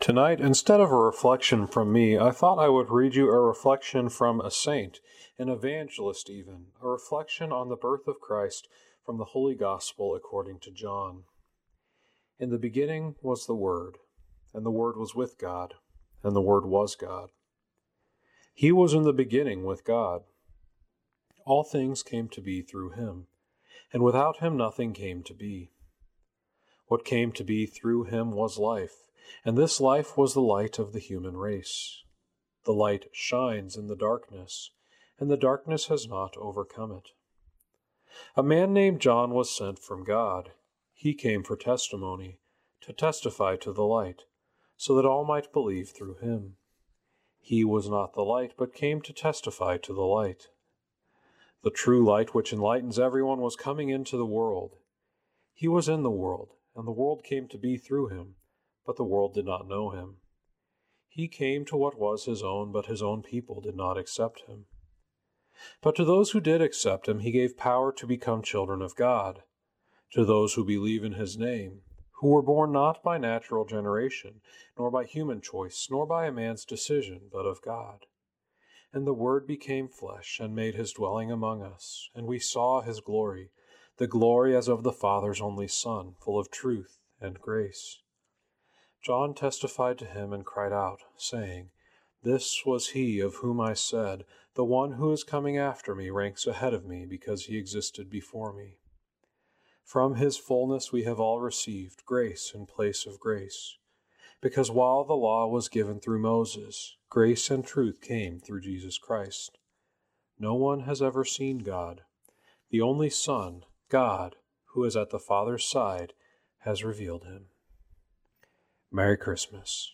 Tonight, instead of a reflection from me, I thought I would read you a reflection from a saint, an evangelist even, a reflection on the birth of Christ from the Holy Gospel according to John. In the beginning was the Word, and the Word was with God, and the Word was God. He was in the beginning with God. All things came to be through him, and without him nothing came to be. What came to be through him was life and this life was the light of the human race. The light shines in the darkness, and the darkness has not overcome it. A man named John was sent from God. He came for testimony, to testify to the light, so that all might believe through him. He was not the light, but came to testify to the light. The true light which enlightens everyone was coming into the world. He was in the world, and the world came to be through him but the world did not know him. He came to what was his own, but his own people did not accept him. But to those who did accept him, he gave power to become children of God, to those who believe in his name, who were born not by natural generation, nor by human choice, nor by a man's decision, but of God. And the Word became flesh and made his dwelling among us, and we saw his glory, the glory as of the Father's only Son, full of truth and grace. John testified to him and cried out, saying, This was he of whom I said, The one who is coming after me ranks ahead of me because he existed before me. From his fullness we have all received grace in place of grace. Because while the law was given through Moses, grace and truth came through Jesus Christ. No one has ever seen God. The only Son, God, who is at the Father's side, has revealed him. Merry Christmas.